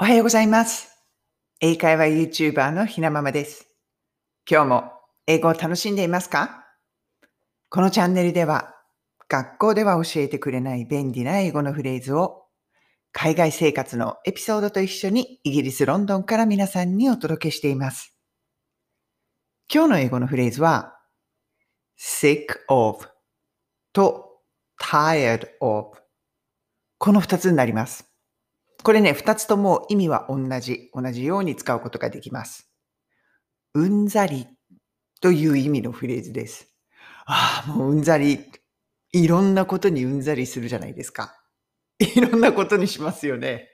おはようございます。英会話 YouTuber のひなままです。今日も英語を楽しんでいますか？このチャンネルでは学校では教えてくれない便利な英語のフレーズを海外生活のエピソードと一緒にイギリス・ロンドンから皆さんにお届けしています。今日の英語のフレーズは sick of と tired of この二つになります。これね、二つとも意味は同じ、同じように使うことができます。うんざりという意味のフレーズです。ああ、もううんざり。いろんなことにうんざりするじゃないですか。いろんなことにしますよね。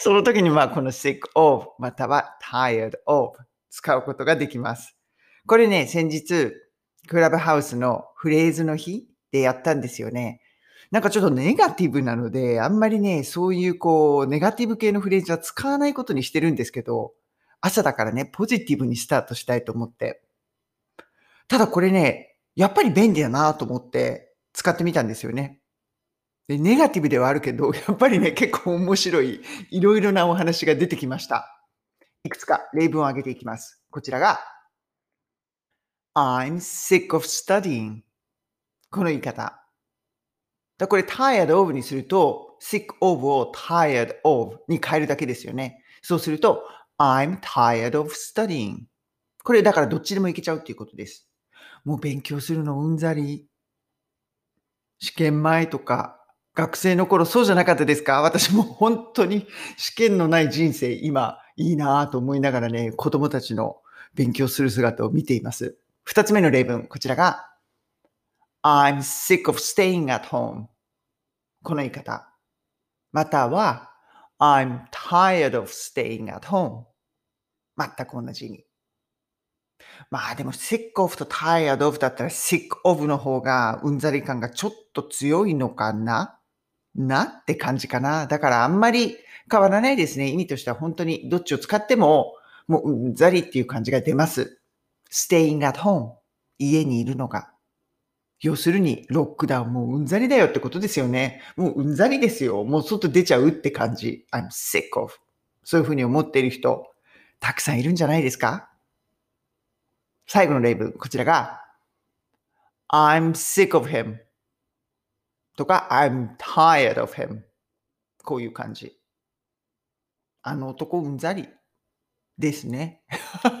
その時にまあこの sick of または tired of 使うことができます。これね、先日、クラブハウスのフレーズの日でやったんですよね。なんかちょっとネガティブなので、あんまりね、そういうこう、ネガティブ系のフレーズは使わないことにしてるんですけど、朝だからね、ポジティブにスタートしたいと思って。ただこれね、やっぱり便利だなと思って使ってみたんですよね。でネガティブではあるけど、やっぱりね、結構面白い、いろいろなお話が出てきました。いくつか例文を挙げていきます。こちらが、I'm sick of studying. この言い方。だこれ tired of にすると sick of を tired of に変えるだけですよね。そうすると I'm tired of studying。これだからどっちでもいけちゃうっていうことです。もう勉強するのうんざり。試験前とか学生の頃そうじゃなかったですか？私も本当に試験のない人生今いいなぁと思いながらね子供たちの勉強する姿を見ています。二つ目の例文、こちらが I'm sick of staying at home. この言い方。または I'm tired of staying at home. 全く同じ意味。まあでも sick of と tired of だったら sick of の方がうんざり感がちょっと強いのかな？なって感じかな。だからあんまり変わらないですね。意味としては本当にどっちを使ってももううんざりっていう感じが出ます。staying at home. 家にいるのが。要するに、ロックダウンもううんざりだよってことですよね。もううんざりですよ。もう外出ちゃうって感じ。I'm sick of. そういうふうに思っている人、たくさんいるんじゃないですか？最後の例文、こちらが、I'm sick of him とか、I'm tired of him こういう感じ。あの男うんざりですね。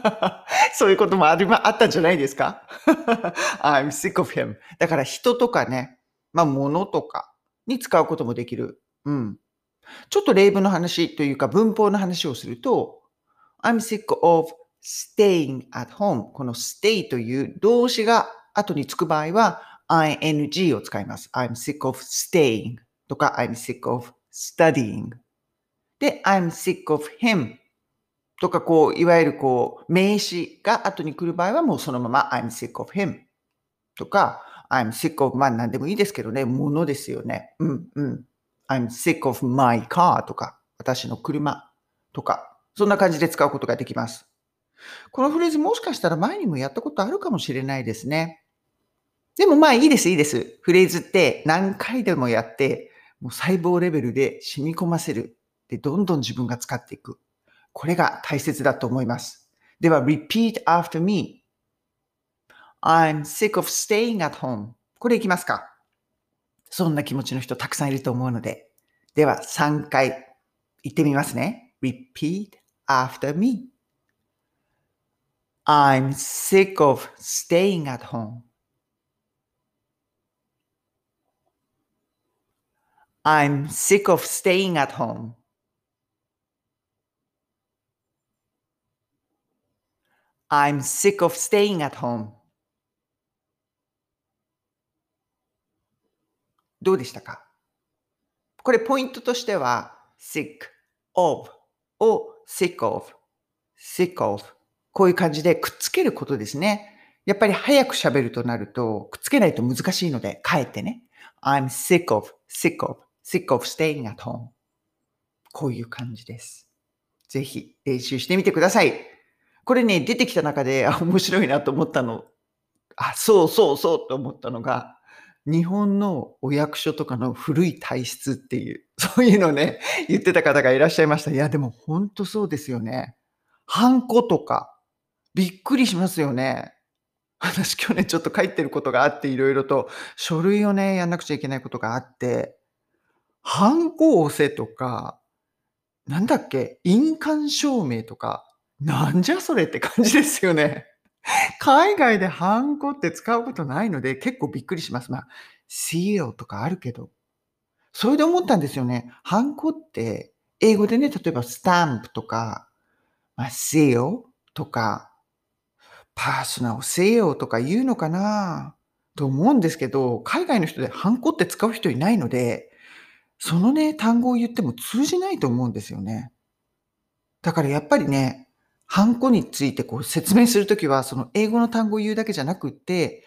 そういうこともありま、あったんじゃないですか ?I'm sick of him. だから人とかね、まあ物とかに使うこともできる。うん。ちょっと例文の話というか文法の話をすると、I'm sick of staying at home. この stay という動詞が後につく場合は ing を使います。I'm sick of staying とか I'm sick of studying. で、I'm sick of him とか、こう、いわゆるこう、名詞が後に来る場合はもうそのまま I'm sick of him とか、I'm sick of, まあ何でもいいですけどね、ものですよね。うんうん。I'm sick of my car とか、私の車とか、そんな感じで使うことができます。このフレーズもしかしたら前にもやったことあるかもしれないですね。でもまあいいです、いいです。フレーズって何回でもやって、もう細胞レベルで染み込ませる。で、どんどん自分が使っていく。これが大切だと思います。では、repeat after me. I'm sick of staying at home. これいきますかそんな気持ちの人たくさんいると思うので。では、3回言ってみますね。repeat after me. I'm sick of staying at home. I'm sick of staying at home. I'm sick of staying at home. どうでしたか？これポイントとしては sick of を sick of, sick of こういう感じでくっつけることですね。やっぱり早く喋るとなるとくっつけないと難しいので帰ってね。I'm sick of, sick of, sick of staying at home. こういう感じです。ぜひ練習してみてください。これね、出てきた中で、あ、面白いなと思ったの。あ、そうそうそうと思ったのが、日本のお役所とかの古い体質っていう、そういうのね、言ってた方がいらっしゃいました。いや、でもほんとそうですよね。ハンコとか、びっくりしますよね。私去年ちょっと書いてることがあって、色々と書類をね、やんなくちゃいけないことがあって、ハンコ押せとか、なんだっけ、印鑑証明とか、なんじゃそれって感じですよね。海外でハンコって使うことないので、結構びっくりします。まあ、seal とかあるけど。それで思ったんですよね。ハンコって、英語でね、例えばスタンプとか、まあ、seal とか、パーソナル seal とか言うのかな？と思うんですけど、海外の人でハンコって使う人いないので、そのね、単語を言っても通じないと思うんですよね。だからやっぱりね、ハンコについてこう説明するときは、その英語の単語を言うだけじゃなくて、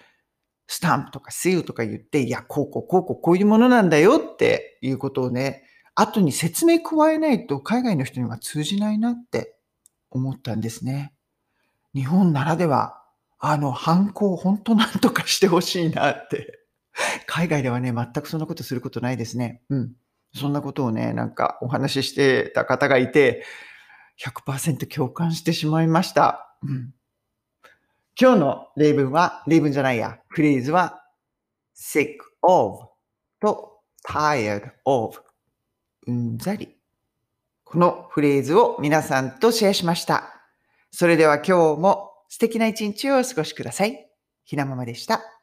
スタンプとか seal とか言って、いや、こうこうこうこうこういうものなんだよっていうことをね、後に説明加えないと海外の人には通じないなって思ったんですね。日本ならでは、あの、ハンコをほんとなんとかして欲しいなって。海外ではね、全くそんなことすることないですね。うん。そんなことをね、なんかお話ししてた方がいて、100%共感してしまいました。うん。今日の例文は、例文じゃないや、フレーズは sick of と tired of うんざり。このフレーズを皆さんとシェアしました。それでは今日も素敵な一日をお過ごしください。ひなままでした。